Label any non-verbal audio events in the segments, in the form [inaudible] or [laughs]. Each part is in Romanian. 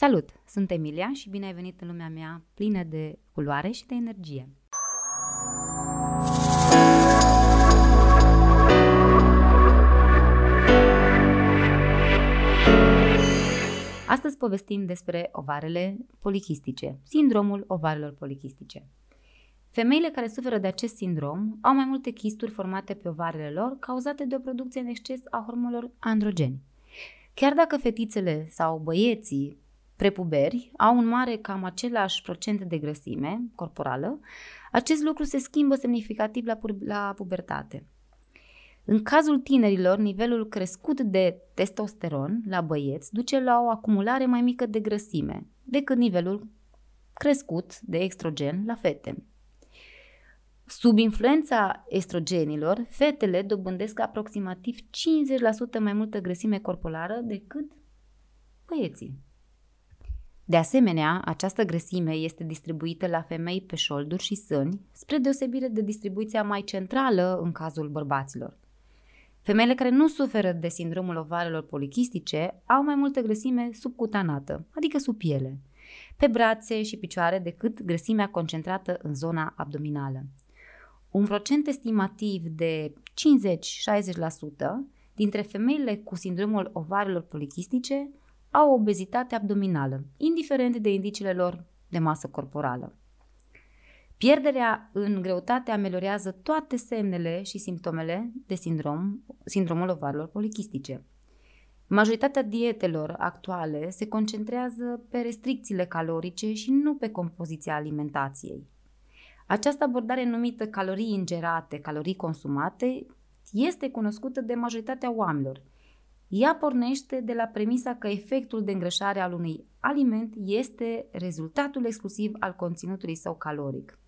Salut! Sunt Emilia și bine ai venit în lumea mea plină de culoare și de energie. Astăzi povestim despre ovarele polichistice, sindromul ovarelor polichistice. Femeile care suferă de acest sindrom au mai multe chisturi formate pe ovarele lor cauzate de o producție în exces a hormonilor androgeni. Chiar dacă fetițele sau băieții prepuberi au un mare cam același procent de grăsime corporală, acest lucru se schimbă semnificativ la, pu- la pubertate. În cazul tinerilor, nivelul crescut de testosteron la băieți duce la o acumulare mai mică de grăsime decât nivelul crescut de estrogen la fete. Sub influența estrogenilor, fetele dobândesc aproximativ 50% mai multă grăsime corporală decât băieții. De asemenea, această grăsime este distribuită la femei pe șolduri și sâni, spre deosebire de distribuția mai centrală în cazul bărbaților. Femeile care nu suferă de sindromul ovarelor polichistice au mai multă grăsime subcutanată, adică sub piele, pe brațe și picioare decât grăsimea concentrată în zona abdominală. Un procent estimativ de 50-60% dintre femeile cu sindromul ovarelor polichistice au obezitate abdominală, indiferent de indiciile lor de masă corporală. Pierderea în greutate ameliorează toate semnele și simptomele de sindrom, sindromul ovarelor polichistice. Majoritatea dietelor actuale se concentrează pe restricțiile calorice și nu pe compoziția alimentației. Această abordare numită calorii ingerate, calorii consumate, este cunoscută de majoritatea oamenilor – ea pornește de la premisa că efectul de îngrășare al unui aliment este rezultatul exclusiv al conținutului său caloric.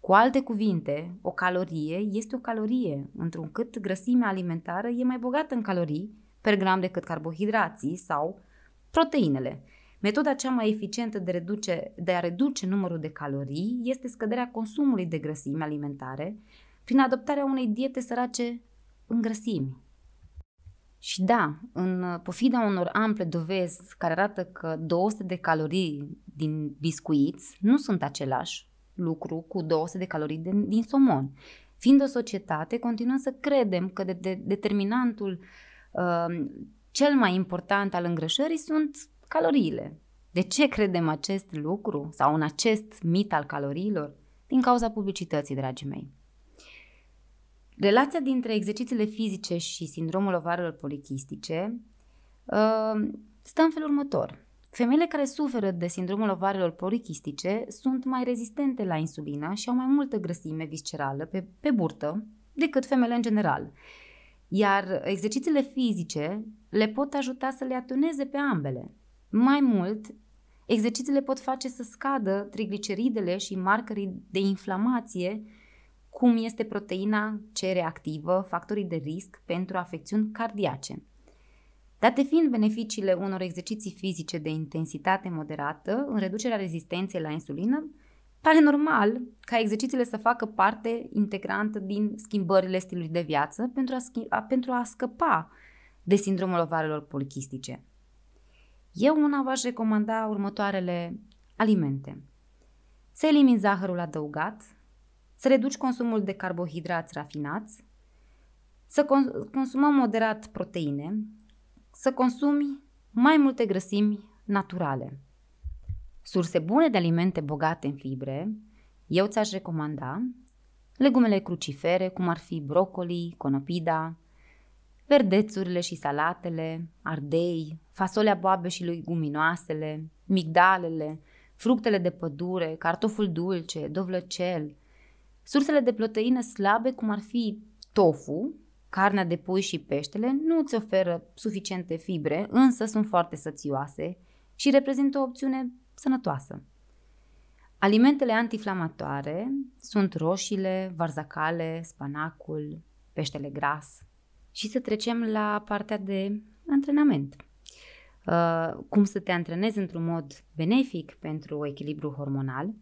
Cu alte cuvinte, o calorie este o calorie, întrucât grăsimea alimentară e mai bogată în calorii per gram decât carbohidrații sau proteinele. Metoda cea mai eficientă de, reduce, de a reduce numărul de calorii este scăderea consumului de grăsimi alimentare prin adoptarea unei diete sărace în grăsimi. Și da, în pofida unor ample dovezi care arată că 200 de calorii din biscuiți nu sunt același lucru cu 200 de calorii din, din somon. Fiind o societate, continuăm să credem că de, de, determinantul uh, cel mai important al îngrășării sunt caloriile. De ce credem acest lucru sau în acest mit al caloriilor? Din cauza publicității, dragii mei. Relația dintre exercițiile fizice și sindromul ovarelor polichistice uh, stă în felul următor. Femeile care suferă de sindromul ovarelor polichistice sunt mai rezistente la insulină și au mai multă grăsime viscerală pe, pe burtă decât femeile în general. Iar exercițiile fizice le pot ajuta să le atuneze pe ambele. Mai mult, exercițiile pot face să scadă trigliceridele și marcării de inflamație cum este proteina C reactivă, factorii de risc pentru afecțiuni cardiace. Date fiind beneficiile unor exerciții fizice de intensitate moderată în reducerea rezistenței la insulină, pare normal ca exercițiile să facă parte integrantă din schimbările stilului de viață pentru a, schimba, pentru a scăpa de sindromul ovarelor polichistice. Eu una v-aș recomanda următoarele alimente. Să elimini zahărul adăugat, să reduci consumul de carbohidrați rafinați, să consumăm moderat proteine, să consumi mai multe grăsimi naturale. Surse bune de alimente bogate în fibre, eu ți-aș recomanda legumele crucifere, cum ar fi brocoli, conopida, verdețurile și salatele, ardei, fasolea boabe și leguminoasele, migdalele, fructele de pădure, cartoful dulce, dovlăcel, Sursele de proteină slabe, cum ar fi tofu, carnea de pui și peștele, nu îți oferă suficiente fibre, însă sunt foarte sățioase și reprezintă o opțiune sănătoasă. Alimentele antiflamatoare sunt roșiile, varzacale, spanacul, peștele gras. Și să trecem la partea de antrenament. Uh, cum să te antrenezi într-un mod benefic pentru echilibru hormonal –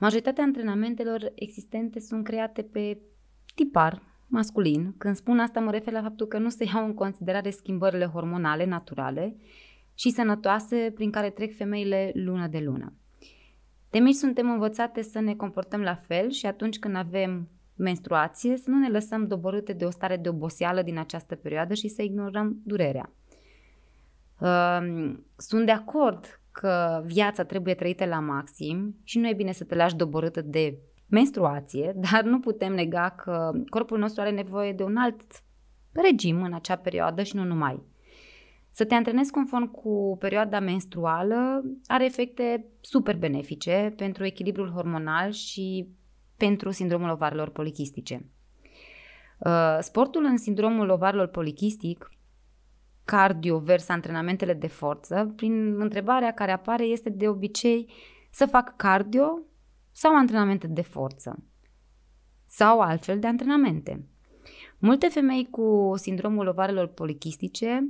Majoritatea antrenamentelor existente sunt create pe tipar masculin. Când spun asta mă refer la faptul că nu se iau în considerare schimbările hormonale naturale și sănătoase prin care trec femeile lună de lună. De mici suntem învățate să ne comportăm la fel și atunci când avem menstruație să nu ne lăsăm doborâte de o stare de oboseală din această perioadă și să ignorăm durerea. Sunt de acord că viața trebuie trăită la maxim și nu e bine să te lași doborâtă de menstruație, [laughs] dar nu putem nega că corpul nostru are nevoie de un alt regim în acea perioadă și nu numai. Să te antrenezi conform cu perioada menstruală are efecte super benefice pentru echilibrul hormonal și pentru sindromul ovarelor polichistice. Uh, sportul în sindromul ovarelor polichistic, cardio vers antrenamentele de forță, prin întrebarea care apare este de obicei să fac cardio sau antrenamente de forță sau altfel de antrenamente. Multe femei cu sindromul ovarelor polichistice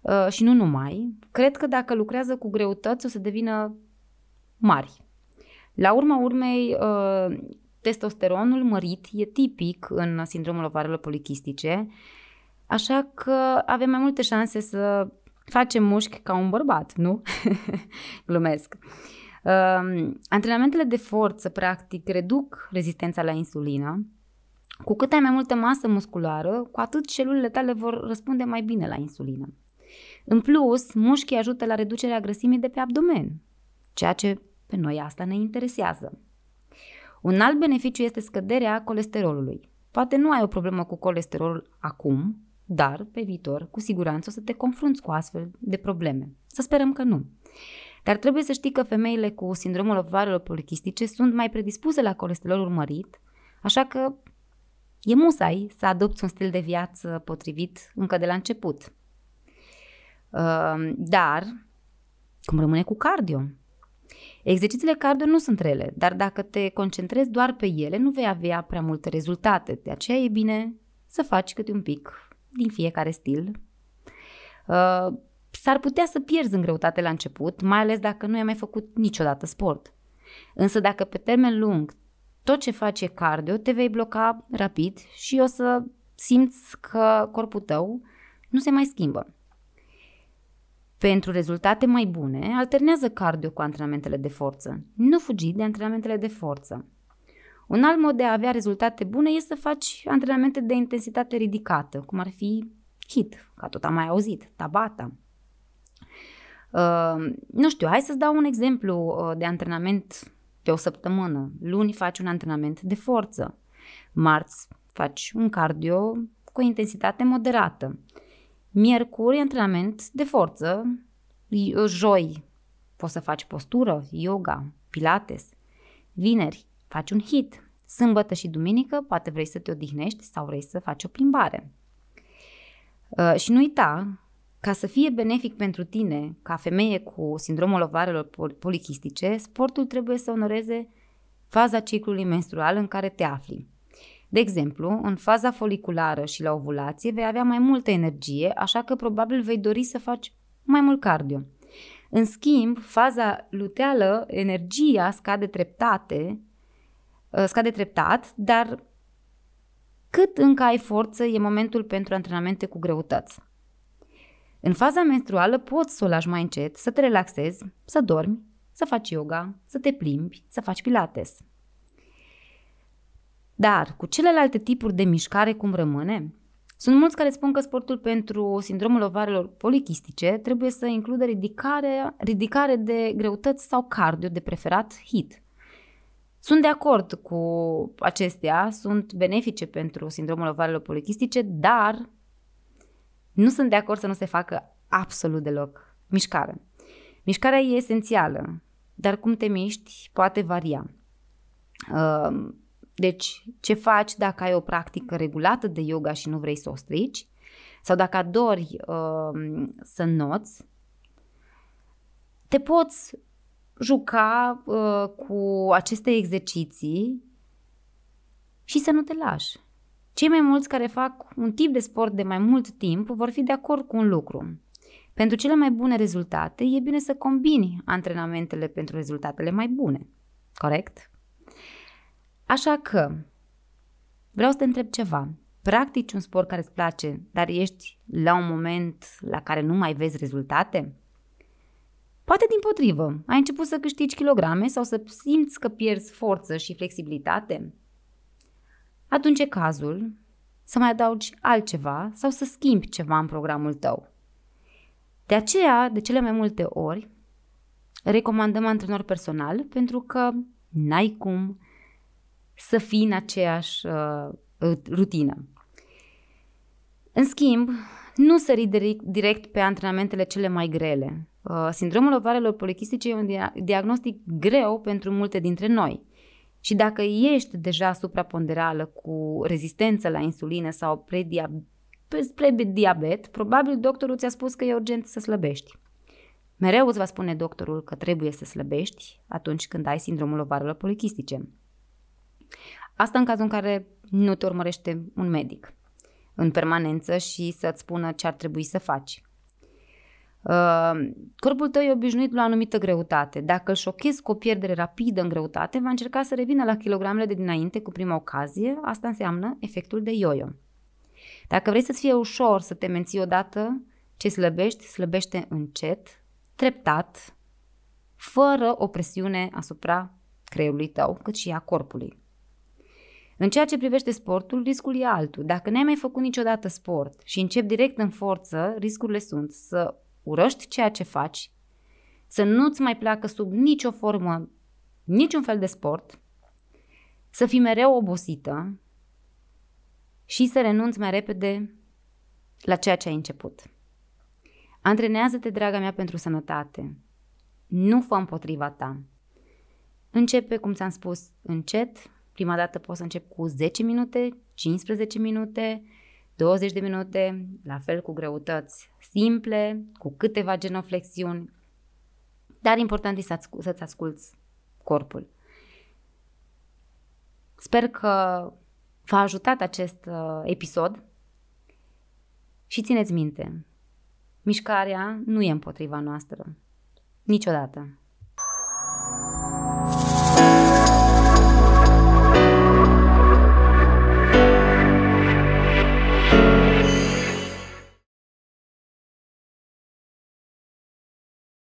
uh, și nu numai, cred că dacă lucrează cu greutăți o să devină mari. La urma urmei, uh, testosteronul mărit e tipic în sindromul ovarelor polichistice, așa că avem mai multe șanse să facem mușchi ca un bărbat, nu? [laughs] Glumesc. Uh, antrenamentele de forță, practic, reduc rezistența la insulină. Cu cât ai mai multă masă musculară, cu atât celulele tale vor răspunde mai bine la insulină. În plus, mușchii ajută la reducerea grăsimii de pe abdomen, ceea ce pe noi asta ne interesează. Un alt beneficiu este scăderea colesterolului. Poate nu ai o problemă cu colesterolul acum, dar pe viitor, cu siguranță, o să te confrunți cu astfel de probleme. Să sperăm că nu. Dar trebuie să știi că femeile cu sindromul ovarelor polichistice sunt mai predispuse la colesterolul mărit, așa că e musai să adopți un stil de viață potrivit încă de la început. Dar, cum rămâne cu cardio? Exercițiile cardio nu sunt rele, dar dacă te concentrezi doar pe ele, nu vei avea prea multe rezultate. De aceea e bine să faci câte un pic din fiecare stil. Uh, s-ar putea să pierzi în greutate la început, mai ales dacă nu ai mai făcut niciodată sport. Însă dacă pe termen lung tot ce faci e cardio, te vei bloca rapid și o să simți că corpul tău nu se mai schimbă. Pentru rezultate mai bune, alternează cardio cu antrenamentele de forță. Nu fugi de antrenamentele de forță. Un alt mod de a avea rezultate bune este să faci antrenamente de intensitate ridicată, cum ar fi HIT, ca tot am mai auzit, Tabata. Uh, nu știu, hai să-ți dau un exemplu uh, de antrenament pe o săptămână. Luni faci un antrenament de forță. Marți faci un cardio cu intensitate moderată. Miercuri, antrenament de forță. Joi, poți să faci postură, yoga, pilates. Vineri, faci un hit. Sâmbătă și duminică, poate vrei să te odihnești sau vrei să faci o plimbare. Uh, și nu uita, ca să fie benefic pentru tine, ca femeie cu sindromul ovarelor polichistice, sportul trebuie să onoreze faza ciclului menstrual în care te afli. De exemplu, în faza foliculară și la ovulație vei avea mai multă energie, așa că probabil vei dori să faci mai mult cardio. În schimb, faza luteală, energia scade treptate, ă, scade treptat, dar cât încă ai forță e momentul pentru antrenamente cu greutăți. În faza menstruală poți să o lași mai încet, să te relaxezi, să dormi, să faci yoga, să te plimbi, să faci pilates. Dar cu celelalte tipuri de mișcare cum rămâne? Sunt mulți care spun că sportul pentru sindromul ovarelor polichistice trebuie să includă ridicare, ridicare de greutăți sau cardio, de preferat HIT. Sunt de acord cu acestea, sunt benefice pentru sindromul ovarelor polichistice, dar nu sunt de acord să nu se facă absolut deloc mișcare. Mișcarea e esențială, dar cum te miști poate varia. Uh, deci, ce faci dacă ai o practică regulată de yoga și nu vrei să o strici? Sau dacă adori uh, să noți, te poți juca uh, cu aceste exerciții și să nu te lași. Cei mai mulți care fac un tip de sport de mai mult timp vor fi de acord cu un lucru. Pentru cele mai bune rezultate, e bine să combini antrenamentele pentru rezultatele mai bune. Corect? Așa că, vreau să te întreb ceva. Practici un sport care îți place, dar ești la un moment la care nu mai vezi rezultate? Poate din potrivă, ai început să câștigi kilograme sau să simți că pierzi forță și flexibilitate? Atunci e cazul să mai adaugi altceva sau să schimbi ceva în programul tău. De aceea, de cele mai multe ori, recomandăm antrenor personal pentru că n-ai cum să fii în aceeași uh, rutină. În schimb, nu sări direct pe antrenamentele cele mai grele. Uh, sindromul ovarelor polichistice e un diagnostic greu pentru multe dintre noi. Și dacă ești deja supraponderală cu rezistență la insulină sau prediabet, probabil doctorul ți-a spus că e urgent să slăbești. Mereu îți va spune doctorul că trebuie să slăbești atunci când ai sindromul ovarelor polichistice. Asta în cazul în care nu te urmărește un medic în permanență și să-ți spună ce ar trebui să faci. Uh, corpul tău e obișnuit la o anumită greutate. Dacă îl șochezi cu o pierdere rapidă în greutate, va încerca să revină la kilogramele de dinainte cu prima ocazie. Asta înseamnă efectul de yo-yo. Dacă vrei să-ți fie ușor să te menții odată ce slăbești, slăbește încet, treptat, fără o presiune asupra creierului tău, cât și a corpului. În ceea ce privește sportul, riscul e altul. Dacă n-ai mai făcut niciodată sport și începi direct în forță, riscurile sunt să urăști ceea ce faci, să nu-ți mai placă sub nicio formă niciun fel de sport, să fii mereu obosită și să renunți mai repede la ceea ce ai început. Antrenează-te, draga mea, pentru sănătate. Nu fă împotriva ta. Începe, cum ți-am spus, încet. Prima dată poți să încep cu 10 minute, 15 minute, 20 de minute, la fel cu greutăți simple, cu câteva genoflexiuni, dar important este să-ți asculți corpul. Sper că v-a ajutat acest uh, episod și țineți minte, mișcarea nu e împotriva noastră. Niciodată.